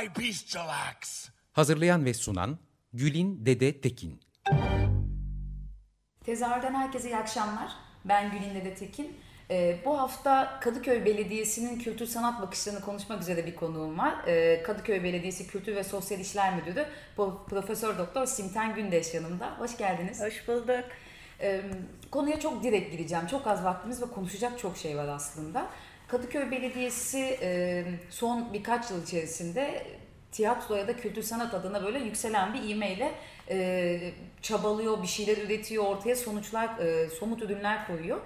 By bestial acts. Hazırlayan ve sunan Gülin Dede Tekin. Tezahürden herkese iyi akşamlar. Ben Gülin Dede Tekin. Ee, bu hafta Kadıköy Belediyesi'nin kültür sanat bakışlarını konuşmak üzere bir konuğum var. Ee, Kadıköy Belediyesi Kültür ve Sosyal İşler Müdürü Pro- Profesör Doktor Simten Gündeş yanımda. Hoş geldiniz. Hoş bulduk. Ee, konuya çok direkt gireceğim. Çok az vaktimiz ve konuşacak çok şey var aslında. Kadıköy Belediyesi son birkaç yıl içerisinde tiyatro ya da kültür sanat adına böyle yükselen bir ivmeyle e, çabalıyor, bir şeyler üretiyor, ortaya sonuçlar, somut ürünler koyuyor.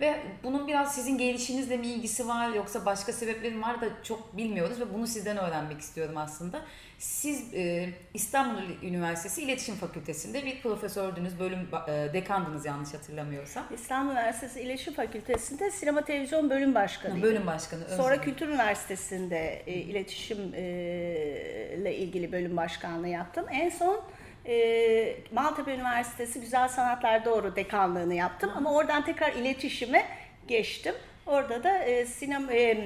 Ve bunun biraz sizin gelişinizle mi ilgisi var yoksa başka sebepleri mi var da çok bilmiyoruz ve bunu sizden öğrenmek istiyorum aslında. Siz e, İstanbul Üniversitesi İletişim Fakültesi'nde bir profesördünüz, bölüm e, dekandınız yanlış hatırlamıyorsam. İstanbul Üniversitesi İletişim Fakültesi'nde sinema televizyon bölüm başkanıyım. Bölüm başkanı. ön Sonra. Kültür Üniversitesi'nde e, iletişim e, ilgili bölüm başkanlığı yaptım. En son e, Maltepe Üniversitesi Güzel Sanatlar Doğru dekanlığını yaptım ama oradan tekrar iletişime geçtim. Orada da e, sinema e,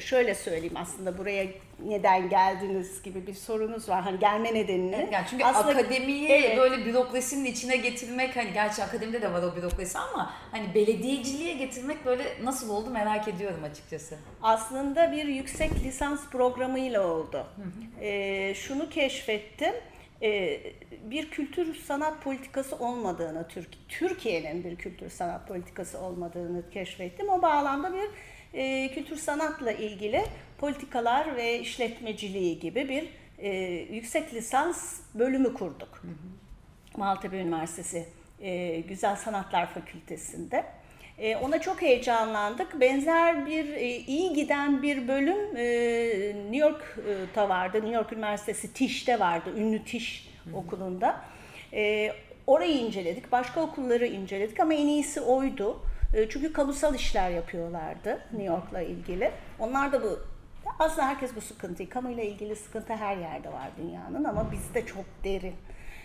şöyle söyleyeyim aslında buraya neden geldiniz gibi bir sorunuz var. Hani gelme nedenini. Yani çünkü Aslında- akademiyi Evet. böyle bürokrasinin içine getirmek hani gerçi akademide de var o bürokrasi ama hani belediyeciliğe getirmek böyle nasıl oldu merak ediyorum açıkçası. aslında bir yüksek lisans programıyla oldu. Ee, şunu keşfettim. Ee, bir kültür sanat politikası olmadığını, Türk- Türkiye'nin bir kültür sanat politikası olmadığını keşfettim. O bağlamda bir e, kültür sanatla ilgili politikalar ve işletmeciliği gibi bir e, yüksek lisans bölümü kurduk. Maltepe Üniversitesi e, Güzel Sanatlar Fakültesi'nde. E, ona çok heyecanlandık. Benzer bir e, iyi giden bir bölüm e, New York'ta vardı. New York Üniversitesi Tish'te vardı. Ünlü Tisch okulunda. E, orayı inceledik. Başka okulları inceledik ama en iyisi oydu. E, çünkü kamusal işler yapıyorlardı New York'la ilgili. Onlar da bu aslında herkes bu sıkıntıyı, kamuyla ilgili sıkıntı her yerde var dünyanın ama bizde çok derin.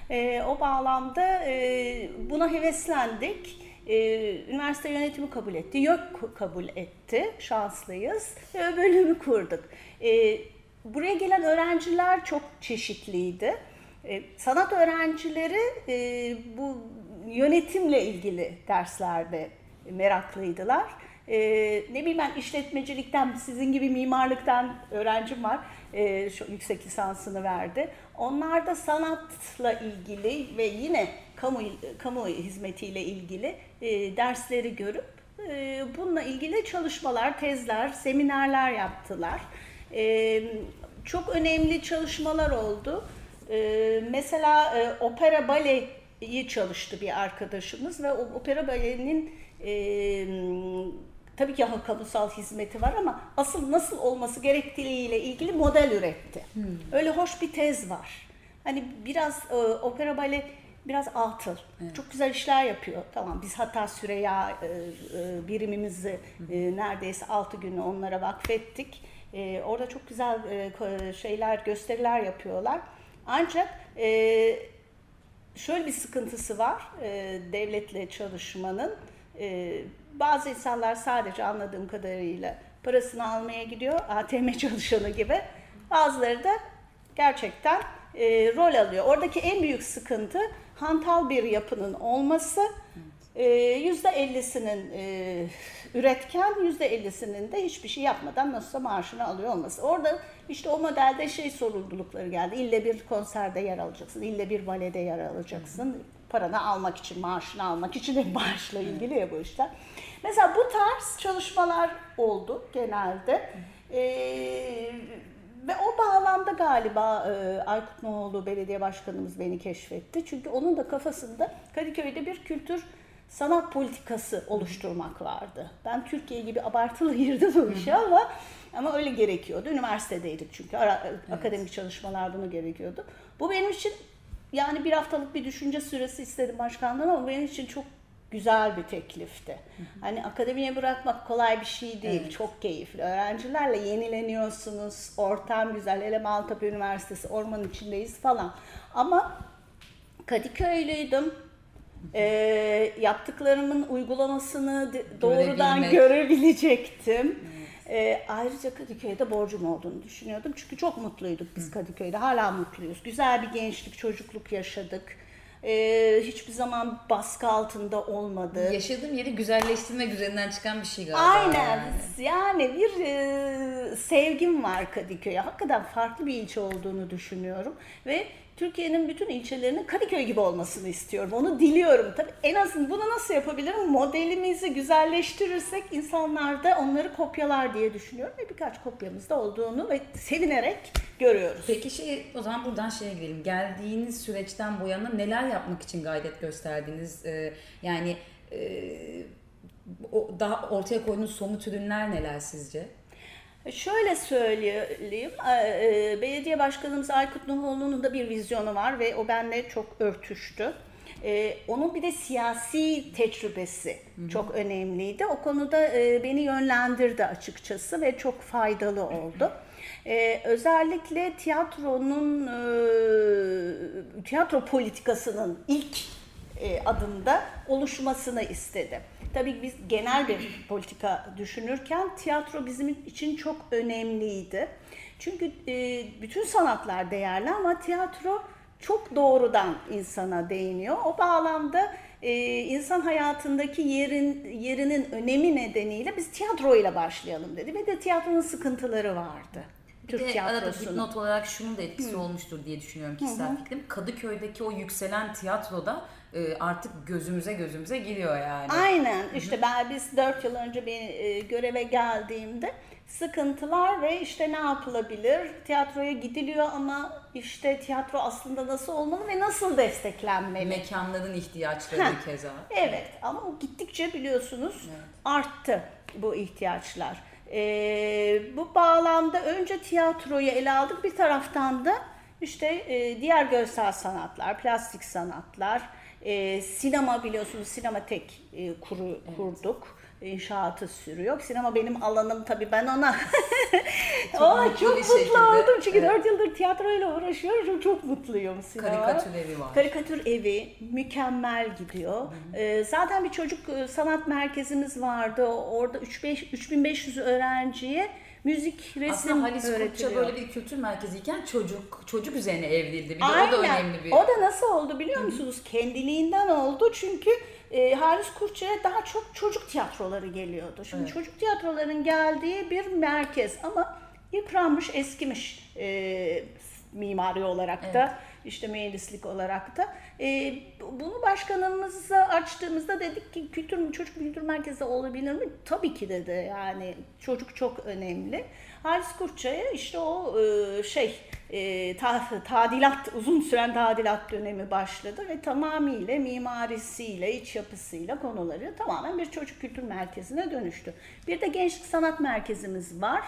Ee, o bağlamda e, buna heveslendik. Ee, üniversite yönetimi kabul etti, YÖK kabul etti, şanslıyız ve bölümü kurduk. Ee, buraya gelen öğrenciler çok çeşitliydi. Ee, sanat öğrencileri e, bu yönetimle ilgili derslerde meraklıydılar. Ee, ne bileyim ben işletmecilikten, sizin gibi mimarlıktan öğrencim var. Ee, şu yüksek lisansını verdi. Onlar da sanatla ilgili ve yine kamu kamu hizmetiyle ilgili e, dersleri görüp e, bununla ilgili çalışmalar, tezler, seminerler yaptılar. E, çok önemli çalışmalar oldu. E, mesela e, opera baleyi çalıştı bir arkadaşımız ve opera balenin e, tabii ki kamusal hizmeti var ama asıl nasıl olması gerektiğiyle ilgili model üretti. Öyle hoş bir tez var. Hani biraz e, opera bale biraz atıl. Çok güzel işler yapıyor. Tamam biz hatta Süreya e, e, birimimizi e, neredeyse 6 günü onlara vakfettik. E, orada çok güzel e, şeyler, gösteriler yapıyorlar. Ancak e, şöyle bir sıkıntısı var e, devletle çalışmanın. E, bazı insanlar sadece anladığım kadarıyla parasını almaya gidiyor, ATM çalışanı gibi. Bazıları da gerçekten e, rol alıyor. Oradaki en büyük sıkıntı hantal bir yapının olması. E, Yüzde ellisinin e, üretken, yüzde ellisinin de hiçbir şey yapmadan nasılsa maaşını alıyor olması. Orada işte o modelde şey sorumlulukları geldi. İlle bir konserde yer alacaksın, ille bir balede yer alacaksın. Paranı almak için, maaşını almak için hep maaşla ilgili ya bu işler. Mesela bu tarz çalışmalar oldu genelde. Ee, ve o bağlamda galiba e, Aykut Noğlu belediye başkanımız beni keşfetti. Çünkü onun da kafasında Kadıköy'de bir kültür sanat politikası oluşturmak vardı. Ben Türkiye gibi abartılı girdim bu işe ama ama öyle gerekiyordu. Üniversitedeydik çünkü. Ara, Akademik çalışmalar bunu gerekiyordu. Bu benim için yani bir haftalık bir düşünce süresi istedim başkandan ama benim için çok güzel bir teklifti. Hani akademiye bırakmak kolay bir şey değil. Çok keyifli. Öğrencilerle yenileniyorsunuz. Ortam güzel. Hele Maltepe Üniversitesi orman içindeyiz falan. Ama Kadıköylüydüm. Ee, yaptıklarımın uygulamasını doğrudan Görebilmek. görebilecektim. Ee, ayrıca Kadıköy'de borcum olduğunu düşünüyordum. Çünkü çok mutluyduk biz Kadıköy'de. Hala mutluyuz. Güzel bir gençlik, çocukluk yaşadık. Ee, hiçbir zaman baskı altında olmadı. Yaşadığım yeri güzelleştirmek üzerinden çıkan bir şey galiba. Aynen. yani. Yani bir e, sevgim var Kadıköy'e. Hakikaten farklı bir ilçe olduğunu düşünüyorum. Ve Türkiye'nin bütün ilçelerinin Kadıköy gibi olmasını istiyorum. Onu diliyorum. Tabii en azından bunu nasıl yapabilirim? Modelimizi güzelleştirirsek insanlar da onları kopyalar diye düşünüyorum. Ve birkaç kopyamız da olduğunu ve sevinerek görüyoruz. Peki şey o zaman buradan şeye gidelim. Geldiğiniz süreçten bu yana neler yapmak için gayret gösterdiniz? Ee, yani e, o, daha ortaya koyduğunuz somut ürünler neler sizce? Şöyle söyleyeyim, e, belediye başkanımız Aykut Nuhoğlu'nun da bir vizyonu var ve o benimle çok örtüştü. E, Onun bir de siyasi tecrübesi çok önemliydi. O konuda e, beni yönlendirdi açıkçası ve çok faydalı oldu. E, özellikle tiyatronun, e, tiyatro politikasının ilk e, adımda oluşmasını istedi. Tabii biz genel bir politika düşünürken tiyatro bizim için çok önemliydi. Çünkü e, bütün sanatlar değerli ama tiyatro çok doğrudan insana değiniyor. O bağlamda e, insan hayatındaki yerin yerinin önemi nedeniyle biz tiyatroyla başlayalım dedi ve de tiyatronun sıkıntıları vardı. Türk Bir de arada dipnot olarak şunun da etkisi olmuştur diye düşünüyorum kişisel fikrim. Kadıköy'deki o yükselen tiyatroda e, artık gözümüze gözümüze giriyor yani. Aynen işte ben biz 4 yıl önce bir e, göreve geldiğimde sıkıntılar ve işte ne yapılabilir? Tiyatroya gidiliyor ama işte tiyatro aslında nasıl olmalı ve nasıl desteklenmeli? Mekanların ihtiyaçları Heh. keza. Evet ama o gittikçe biliyorsunuz arttı bu ihtiyaçlar. Ee, bu bağlamda önce tiyatroyu ele aldık bir taraftan da işte e, diğer görsel sanatlar, plastik sanatlar, e, sinema biliyorsunuz sinematek e, kuru, kurduk. İnşaatı sürüyor. Sinema benim alanım tabii ben ona çok, mutlu çok mutlu şekilde. oldum çünkü Evet. 4 yıldır tiyatroyla uğraşıyorum. Çok mutluyum sinema. Karikatür evi var. Karikatür evi mükemmel gidiyor. Ee, zaten bir çocuk e, sanat merkezimiz vardı. Orada 3-5 3500 öğrenciye müzik, resim Aslında Halis Kurtça öğretiliyor. böyle bir kültür merkeziyken çocuk çocuk üzerine evrildi. Bir de Aynen. o da önemli bir. O da nasıl oldu biliyor musunuz? Kendiliğinden oldu çünkü e, Halis Kurtça'ya daha çok çocuk tiyatroları geliyordu. Şimdi Evet. çocuk tiyatroların geldiği bir merkez ama yıpranmış, eskimiş e, mimari olarak da işte mühendislik olarak da. E, bunu başkanımıza açtığımızda dedik ki kültür çocuk kültür merkezi olabilir mi? Tabii ki dedi. Yani çocuk çok önemli. Halis Kurtça'ya işte o e, şey e, ta- tadilat uzun süren tadilat dönemi başladı ve tamamıyla mimarisiyle, iç yapısıyla konuları tamamen bir çocuk kültür merkezine dönüştü. Bir de gençlik sanat merkezimiz var.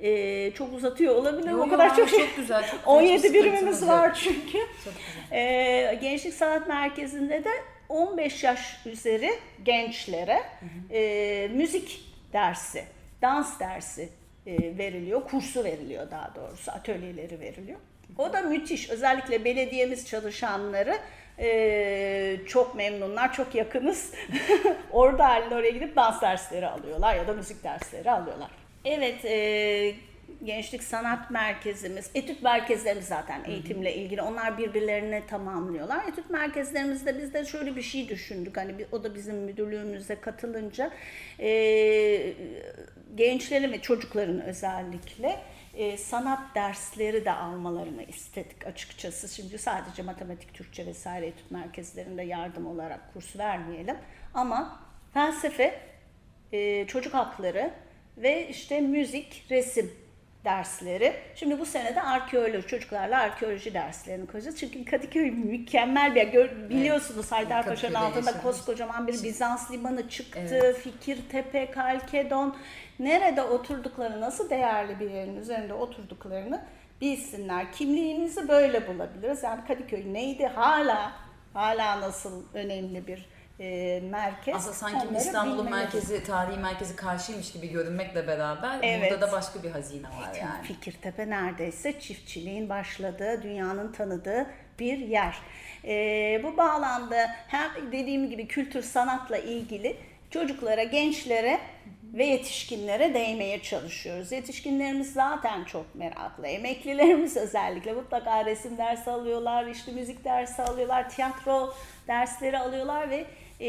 E, çok uzatıyor olabilir Yo, o kadar çok çok güzel, çok büyük 17 bir birimimiz var çünkü. E, gençlik sanat merkezinde de 15 yaş üzeri gençlere e, müzik dersi, dans dersi e, veriliyor, kursu veriliyor daha doğrusu, atölyeleri veriliyor. O da müthiş. Özellikle belediyemiz çalışanları e, çok memnunlar, çok yakınız. Orada halinde oraya gidip dans dersleri alıyorlar ya da müzik dersleri alıyorlar. Evet, e, Gençlik Sanat Merkezimiz, etüt merkezlerimiz zaten eğitimle ilgili. Onlar birbirlerine tamamlıyorlar. Etüt merkezlerimizde biz de şöyle bir şey düşündük. Hani bir- o da bizim müdürlüğümüze katılınca e, gençlerin ve çocukların özellikle e, sanat dersleri de almalarını istedik açıkçası. Şimdi sadece matematik, Türkçe vesaire etüt merkezlerinde yardım olarak kurs vermeyelim. Ama felsefe, e, çocuk hakları ve işte müzik, resim dersleri. Şimdi bu sene de arkeoloji, çocuklarla arkeoloji derslerini koyacağız. Çünkü Kadıköy mükemmel bir yer. Gör- Biliyorsunuz Haydarpaşa'nın Kadıköy'de altında yaşamış. koskocaman bir Bizans limanı çıktı. Evet. Fikirtepe, Kalkedon. Nerede oturdukları, nasıl değerli bir yerin üzerinde oturduklarını bilsinler. Kimliğimizi böyle bulabiliriz. Yani Kadıköy neydi? Hala hala nasıl önemli bir e, merkez. Aslında sanki İstanbul'un merkezi, tarihi merkezi karşıymış gibi görünmekle beraber Evet. burada da başka bir hazine var Bütün yani. Fikirtepe neredeyse çiftçiliğin başladığı, dünyanın tanıdığı bir yer. Ee, bu bağlamda hem dediğim gibi kültür sanatla ilgili çocuklara, gençlere ve yetişkinlere değmeye çalışıyoruz. Yetişkinlerimiz zaten çok meraklı. Emeklilerimiz özellikle mutlaka resim dersi alıyorlar, işte müzik dersi alıyorlar, tiyatro dersleri alıyorlar ve e,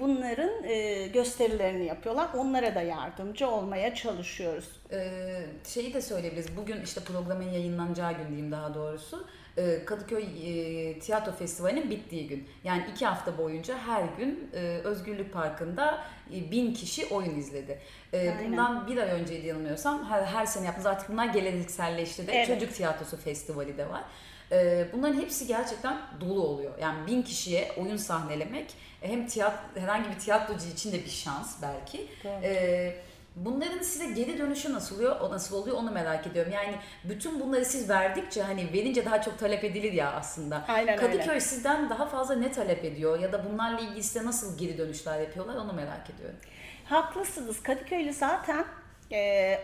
bunların e, gösterilerini yapıyorlar. Onlara da yardımcı olmaya çalışıyoruz. Ee, şeyi de söyleyebiliriz. Bugün işte programın yayınlanacağı gün diyeyim daha doğrusu. Ee, Kadıköy e, Tiyatro Festivali'nin bittiği gün. Yani iki hafta boyunca her gün e, Özgürlük Parkı'nda bin kişi oyun izledi. Ee, Aynen. bundan bir ay önceydi yanılmıyorsam her, her sene yaptığımız artık bunlar gelenekselleşti de Evet. Çocuk Tiyatrosu Festivali de var. Ee, bunların hepsi gerçekten dolu oluyor. Yani bin kişiye oyun sahnelemek e, hem tiyat herhangi bir tiyatrocu için de bir şans belki. Ee, bunların size geri dönüşü nasıl oluyor? O nasıl oluyor onu merak ediyorum. Yani bütün bunları siz verdikçe hani verince daha çok talep edilir ya aslında. Aynen Kadıköy öyle. sizden daha fazla ne talep ediyor ya da bunlarla ilgili size nasıl geri dönüşler yapıyorlar onu merak ediyorum. Haklısınız. Kadıköylü zaten e,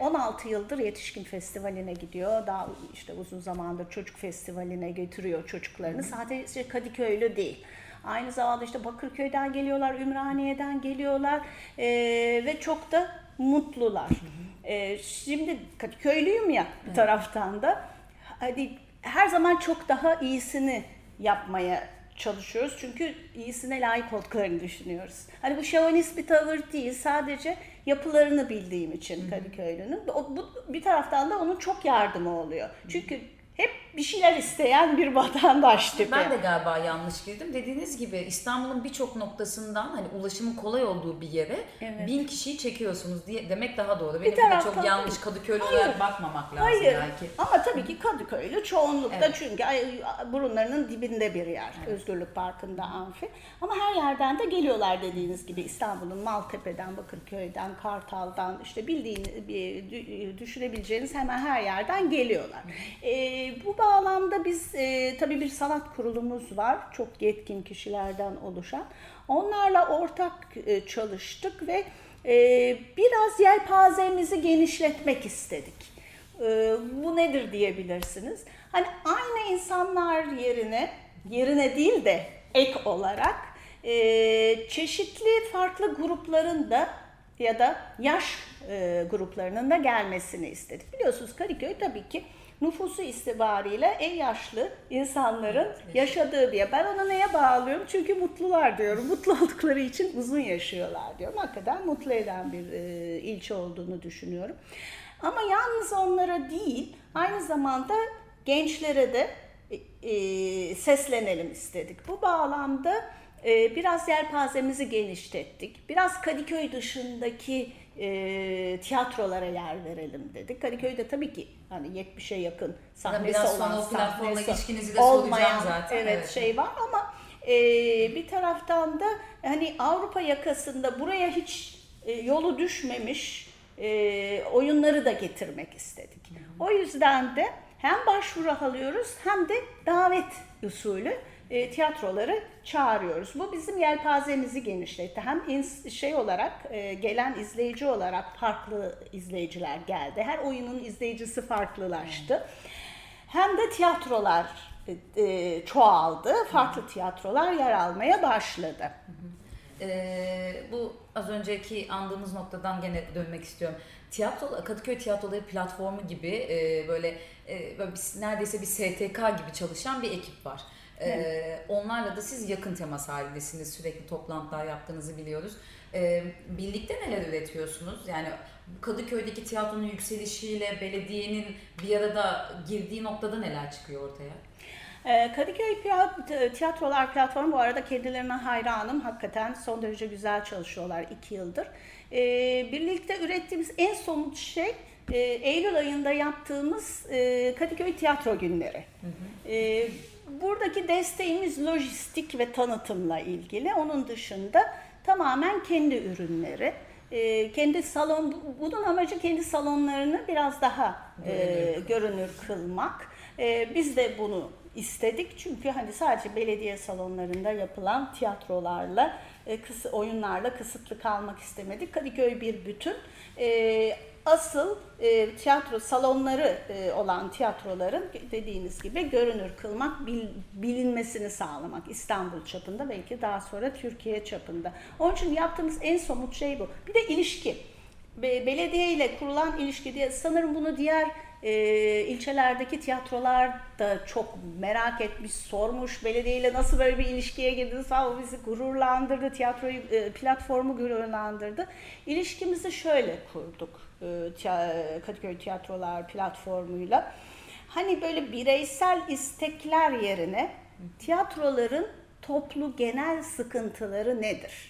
16 yıldır yetişkin festivaline gidiyor. Daha işte uzun zamandır çocuk festivaline getiriyor çocuklarını. Sadece Kadıköylü değil. Aynı zamanda işte Bakırköy'den geliyorlar, Ümraniye'den geliyorlar e, ve çok da mutlular. E, şimdi Kadıköylüyüm ya bir taraftan da. Hadi her zaman çok daha iyisini yapmaya çalışıyoruz. Çünkü iyisine layık olduklarını düşünüyoruz. Hani bu şövenist bir tavır değil. Sadece yapılarını bildiğim için Kadıköylü'nün. Bu, bir taraftan da onun çok yardımı oluyor. Çünkü hep bir şeyler isteyen bir vatandaş tipi. Ben de galiba yanlış girdim. Dediğiniz gibi İstanbul'un birçok noktasından hani ulaşımın kolay olduğu bir yere Evet. bin kişiyi çekiyorsunuz diye demek daha doğru. Benim de taraftan çok yanlış Kadıköylü Hayır. olarak bakmamak lazım Hayır belki. ama tabii ki Kadıköylü çoğunlukta Evet. çünkü burunlarının dibinde bir yer. Özgürlük Parkı'nda amfi. Ama her yerden de geliyorlar dediğiniz gibi İstanbul'un Maltepe'den, Bakırköy'den, Kartal'dan işte bildiğiniz, bir- dü- düşünebileceğiniz hemen her yerden geliyorlar. Ee, bu bağlamda biz e, tabii bir sanat kurulumuz var. Çok yetkin kişilerden oluşan. Onlarla ortak e, çalıştık ve e, biraz yelpazemizi genişletmek istedik. Ee, bu nedir diyebilirsiniz. Hani aynı insanlar yerine, yerine değil de ek olarak e, çeşitli farklı grupların da ya da yaş e, gruplarının da gelmesini istedik. Biliyorsunuz Kadıköy tabii ki nüfusu itibariyle en yaşlı insanların yaşadığı bir yer. Ben ona neye bağlıyorum? Çünkü mutlular diyorum. Mutlu oldukları için uzun yaşıyorlar diyorum. Hakikaten mutlu eden bir e, ilçe olduğunu düşünüyorum. Ama yalnız onlara değil, aynı zamanda gençlere de e, e, seslenelim istedik. Bu bağlamda e, biraz yelpazemizi genişlettik. Biraz Kadıköy dışındaki e, tiyatrolara yer verelim dedik. Kadıköy'de tabii ki hani 70'e yakın sahnesi biraz olan sahnesi ilişkinizi de olmayan, zaten, Evet, evet. şey var ama e, bir taraftan da hani Avrupa yakasında buraya hiç e, yolu düşmemiş e, oyunları da getirmek istedik. O yüzden de hem başvuru alıyoruz hem de davet usulü e, tiyatroları çağırıyoruz. Bu bizim yelpazemizi genişletti. Hem şey olarak e, gelen izleyici olarak farklı izleyiciler geldi. Her oyunun izleyicisi farklılaştı. Hem de tiyatrolar e, çoğaldı. Farklı tiyatrolar yer almaya başladı. Ee, bu az önceki andığımız noktadan gene dönmek istiyorum. Tiyatro, Kadıköy Tiyatroları platformu gibi e, böyle, e, böyle bir- neredeyse bir STK gibi çalışan bir ekip var. Ee, Onlarla da siz yakın temas halindesiniz. Sürekli toplantılar yaptığınızı biliyoruz. Ee, birlikte neler üretiyorsunuz? Yani Kadıköy'deki tiyatronun yükselişiyle belediyenin bir arada girdiği noktada neler çıkıyor ortaya? Ee, Kadıköy Tiyatrolar Platformu bu arada kendilerine hayranım. Hakikaten son derece güzel çalışıyorlar iki yıldır. Birlikte ürettiğimiz en somut şey e, Eylül ayında yaptığımız e, Kadıköy Tiyatro Günleri. E, buradaki desteğimiz lojistik ve tanıtımla ilgili. Onun dışında tamamen kendi ürünleri. E, kendi salon, bunun amacı kendi salonlarını biraz daha e, görünür kılmak. E, biz de bunu istedik çünkü hani sadece belediye salonlarında yapılan tiyatrolarla, e, kısa, oyunlarla kısıtlı kalmak istemedik. Kadıköy bir bütün. E, asıl e, tiyatro salonları e, olan tiyatroların dediğiniz gibi görünür kılmak, bil, bilinmesini sağlamak İstanbul çapında belki daha sonra Türkiye çapında. Onun için yaptığımız en somut şey bu. Bir de ilişki. Be, belediye ile kurulan ilişki diye sanırım bunu diğer e, ilçelerdeki tiyatrolar da çok merak etmiş, sormuş. Belediyeyle nasıl böyle bir ilişkiye girdiniz falan bizi gururlandırdı. Tiyatroyu, e, platformu gururlandırdı. İlişkimizi şöyle kurduk. E, Kadıköy Tiyatrolar platformuyla. Hani böyle bireysel istekler yerine tiyatroların toplu genel sıkıntıları nedir?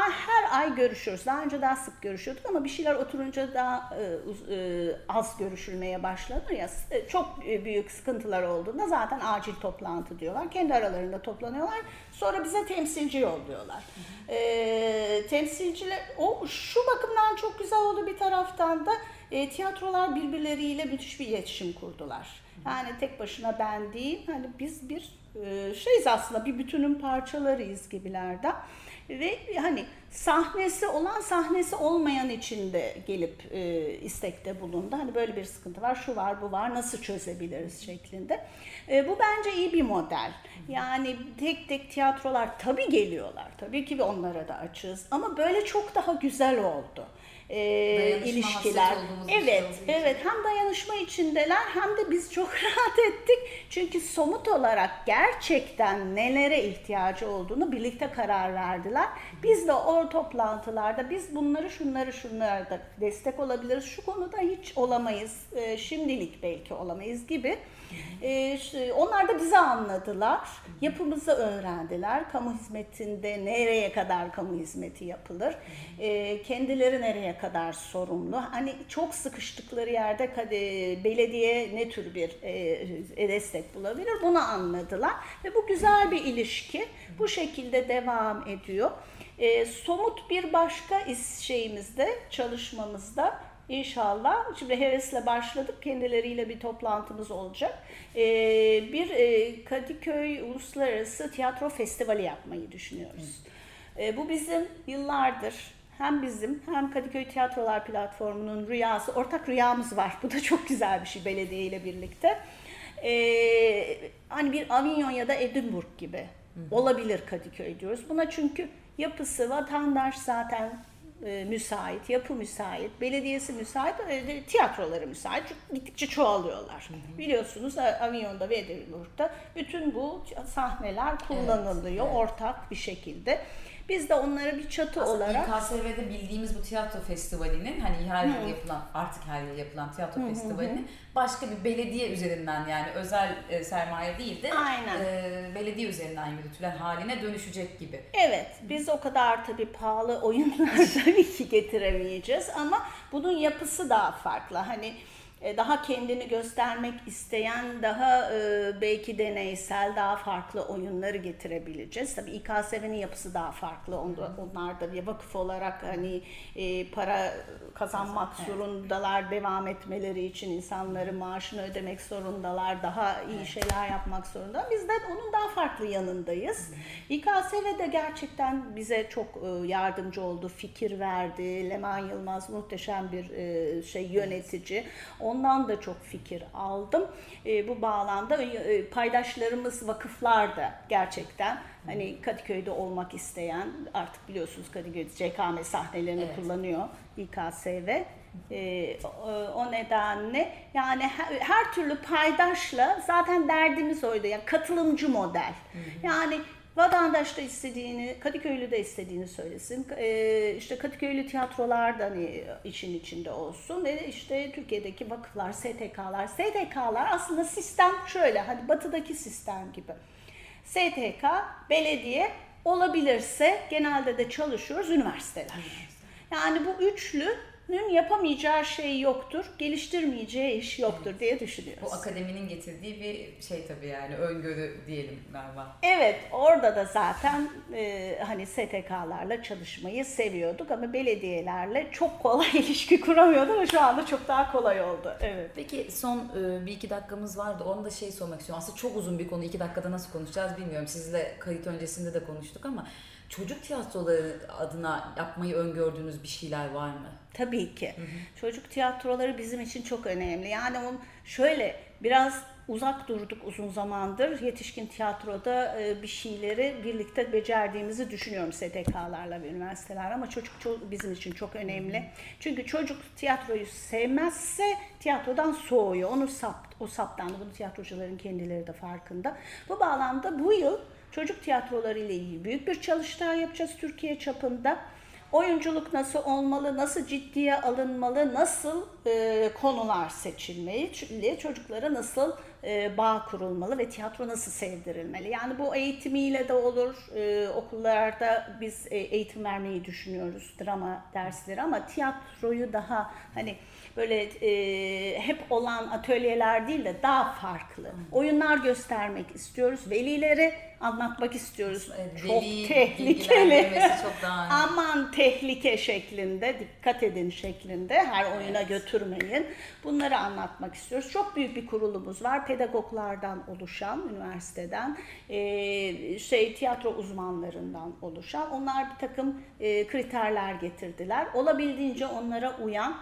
Her ay görüşüyoruz. Daha önce daha sık görüşüyorduk ama bir şeyler oturunca daha e, e, az görüşülmeye başlanır ya. E, çok büyük sıkıntılar olduğunda zaten acil toplantı diyorlar. Kendi aralarında toplanıyorlar. Sonra bize temsilci yolluyorlar. E, temsilciler o şu bakımdan çok güzel oldu bir taraftan da e, tiyatrolar birbirleriyle müthiş bir iletişim kurdular. Yani tek başına ben değil, hani biz bir e, şeyiz aslında bir bütünün parçalarıyız gibilerden ve hani sahnesi olan sahnesi olmayan için de gelip e, istekte bulundu. Hani böyle bir sıkıntı var, şu var, bu var, nasıl çözebiliriz şeklinde. E, bu bence iyi bir model. Yani tek tek tiyatrolar tabii geliyorlar. Tabii ki onlara da açığız ama böyle çok daha güzel oldu e, ilişkiler. Evet, evet. Hem dayanışma içindeler hem de biz çok rahat ettik. Çünkü somut olarak gerçekten nelere ihtiyacı olduğunu birlikte karar verdiler. Biz de o toplantılarda biz bunları şunları şunlara da destek olabiliriz. Şu konuda hiç olamayız. E, şimdilik belki olamayız gibi. E, onlar da bizi anladılar. Yapımızı öğrendiler. Kamu hizmetinde nereye kadar kamu hizmeti yapılır? E, kendileri nereye kadar sorumlu? Hani çok sıkıştıkları yerde belediye ne tür bir e, destek bulabilir? Bunu anladılar ve bu güzel bir ilişki. Bu şekilde devam ediyor. E, somut bir başka iş şeyimizde, çalışmamızda İnşallah. Şimdi hevesle başladık. Kendileriyle bir toplantımız olacak. Ee, bir e, Kadıköy Uluslararası Tiyatro Festivali yapmayı düşünüyoruz. Ee, bu bizim yıllardır hem bizim hem Kadıköy Tiyatrolar Platformu'nun rüyası, ortak rüyamız var. Bu da çok güzel bir şey belediye ile birlikte. Ee, hani bir Avignon ya da Edinburgh gibi olabilir Kadıköy diyoruz. Buna çünkü yapısı vatandaş zaten e, müsait, yapı müsait, belediyesi müsait, e, tiyatroları müsait. Çünkü gittikçe çoğalıyorlar. Hı hı. Biliyorsunuz Avignon'da ve Edinburgh'da bütün bu sahneler kullanılıyor evet, ortak bir şekilde. Biz de onlara bir çatı Aslında olarak... İKSV'de bildiğimiz bu tiyatro festivalinin hani her yıl yapılan artık her yıl yapılan tiyatro Hı-hı. festivalinin başka bir belediye üzerinden yani özel e, sermaye değil de e, belediye üzerinden yürütülen haline dönüşecek gibi. Evet biz o kadar tabii pahalı oyunlar tabii ki getiremeyeceğiz ama bunun yapısı daha farklı. Hani daha kendini göstermek isteyen, daha e, belki deneysel, daha farklı oyunları getirebileceğiz. Tabii İKSV'nin yapısı daha farklı. Onlar da bir vakıf olarak hani e, para kazanmak zorundalar, devam etmeleri için insanları maaşını ödemek zorundalar, daha iyi şeyler yapmak zorunda. Biz de onun daha farklı yanındayız. İKSV de gerçekten bize çok yardımcı oldu, fikir verdi. Leman Yılmaz muhteşem bir şey yönetici. On Ondan da çok fikir aldım. E, bu bağlamda e, paydaşlarımız vakıflar da gerçekten hani Kadıköy'de olmak isteyen artık biliyorsunuz Kadıköy CKM sahnelerini evet. kullanıyor İKSV. E, o nedenle yani her, her türlü paydaşla zaten derdimiz oydu. Yani katılımcı model. Hı hı. Yani Vatandaş da istediğini, Kadıköylü de istediğini söylesin. Ee, işte Kadıköylü tiyatrolar da hani işin içinde olsun. Ve işte Türkiye'deki vakıflar, STK'lar. STK'lar aslında sistem şöyle, hani batıdaki sistem gibi. STK, belediye, olabilirse genelde de çalışıyoruz üniversiteler. Yani bu üçlü yapamayacağı şey yoktur, geliştirmeyeceği iş yoktur diye düşünüyoruz. Bu akademinin getirdiği bir şey tabii yani öngörü diyelim galiba. Evet, orada da zaten e, hani STK'larla çalışmayı seviyorduk ama belediyelerle çok kolay ilişki kuramıyorduk ama şu anda çok daha kolay oldu. Evet. Peki son e, bir iki dakikamız vardı. Onu da şey sormak istiyorum. Aslında çok uzun bir konu. iki dakikada nasıl konuşacağız bilmiyorum. Sizle kayıt öncesinde de konuştuk ama çocuk tiyatroları adına yapmayı öngördüğünüz bir şeyler var mı? Tabii ki. Hı hı. Çocuk tiyatroları bizim için çok önemli. Yani on şöyle biraz uzak durduk uzun zamandır. Yetişkin tiyatroda e, bir şeyleri birlikte becerdiğimizi düşünüyorum STK'larla ve üniversiteler ama çocuk çok, bizim için çok önemli. Çünkü çocuk tiyatroyu sevmezse tiyatrodan soğuyor. Onu sap, o saptandı. Bunu tiyatrocuların kendileri de farkında. Bu bağlamda bu yıl çocuk tiyatroları ile ilgili büyük bir çalıştay yapacağız Türkiye çapında. Oyunculuk nasıl olmalı, nasıl ciddiye alınmalı, nasıl e, konular seçilmeli, çocuklara nasıl e, bağ kurulmalı ve tiyatro nasıl sevdirilmeli. Yani bu eğitimiyle de olur. E, okullarda biz e, eğitim vermeyi düşünüyoruz, drama dersleri ama tiyatroyu daha hani böyle e, hep olan atölyeler değil de daha farklı. Oyunlar göstermek istiyoruz. Velilere anlatmak istiyoruz. çok tehlikeli. Çok daha Aman tehlike şeklinde, dikkat edin şeklinde her oyuna evet. götürmeyin. Bunları anlatmak istiyoruz. Çok büyük bir kurulumuz var. Pedagoglardan oluşan, üniversiteden, e, şey tiyatro uzmanlarından oluşan. Onlar bir takım e, kriterler getirdiler. Olabildiğince onlara uyan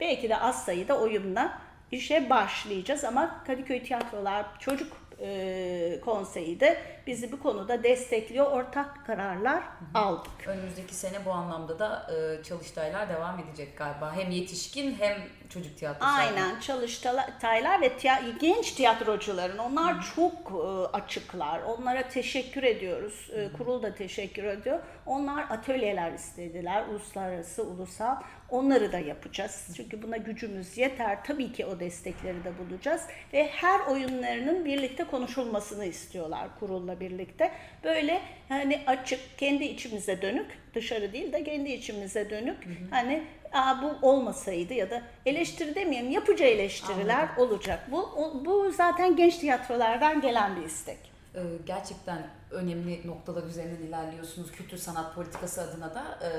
belki de az sayıda oyunla işe başlayacağız ama Kadıköy Tiyatrolar Çocuk e, Konseyi de bizi bu konuda destekliyor. Ortak kararlar aldık. Önümüzdeki sene bu anlamda da e, çalıştaylar devam edecek galiba. Hem yetişkin hem çocuk tiyatrosu. Aynen çalıştaylar ve tiya genç tiyatrocuların onlar Hı. çok e, açıklar. Onlara teşekkür ediyoruz. E, kurul da teşekkür ediyor. Onlar atölyeler istediler. Uluslararası, ulusal. Onları da yapacağız. Çünkü buna gücümüz yeter. Tabii ki o destekleri de bulacağız. Ve her oyunlarının birlikte konuşulmasını istiyorlar kurulla birlikte. Böyle hani açık, kendi içimize dönük, dışarı değil de kendi içimize dönük. Hı hı. Hani Aa, bu olmasaydı ya da eleştiri demeyelim, yapıcı eleştiriler Anladım. olacak. Bu, bu zaten genç tiyatrolardan gelen bir istek. Ee, gerçekten önemli noktalar üzerinden ilerliyorsunuz. Kültür sanat politikası adına da e,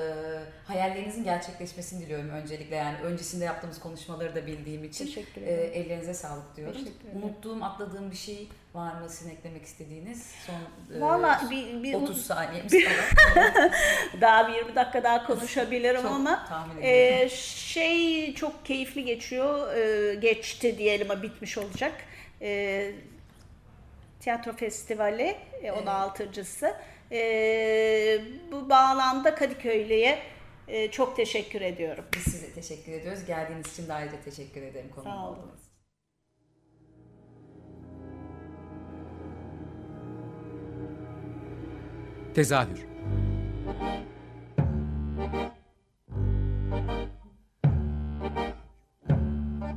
hayallerinizin gerçekleşmesini diliyorum öncelikle. Yani öncesinde yaptığımız konuşmaları da bildiğim için Teşekkür ederim. E, ellerinize sağlık diyorum. Unuttuğum, atladığım bir şey var mı sizin eklemek istediğiniz? Son e, Vallahi bir, bir 30 saniyemiz falan. daha bir 20 dakika daha konuşabilirim çok ama e, şey çok keyifli geçiyor. E, geçti diyelim ama bitmiş olacak. E, Tiyatro Festivali 16.sı. E, e, bu bağlamda Kadıköylü'ye e, çok teşekkür ediyorum. Biz size teşekkür ediyoruz. Geldiğiniz için de ayrıca teşekkür ederim. Sağ olun. Tezahür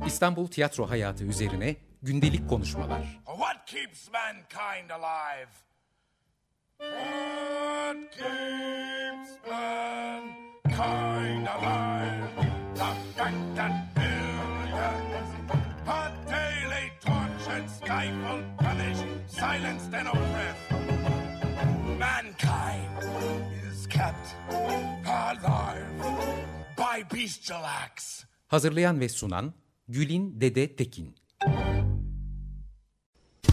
İstanbul tiyatro hayatı üzerine gündelik konuşmalar. What keeps mankind alive? What keeps mankind alive? The fact that billions are daily tortured, stifled, punished, silenced, and oppressed. Mankind is kept alive by bestial acts. Hazırlayan ve sunan Gülin Dede Tekin.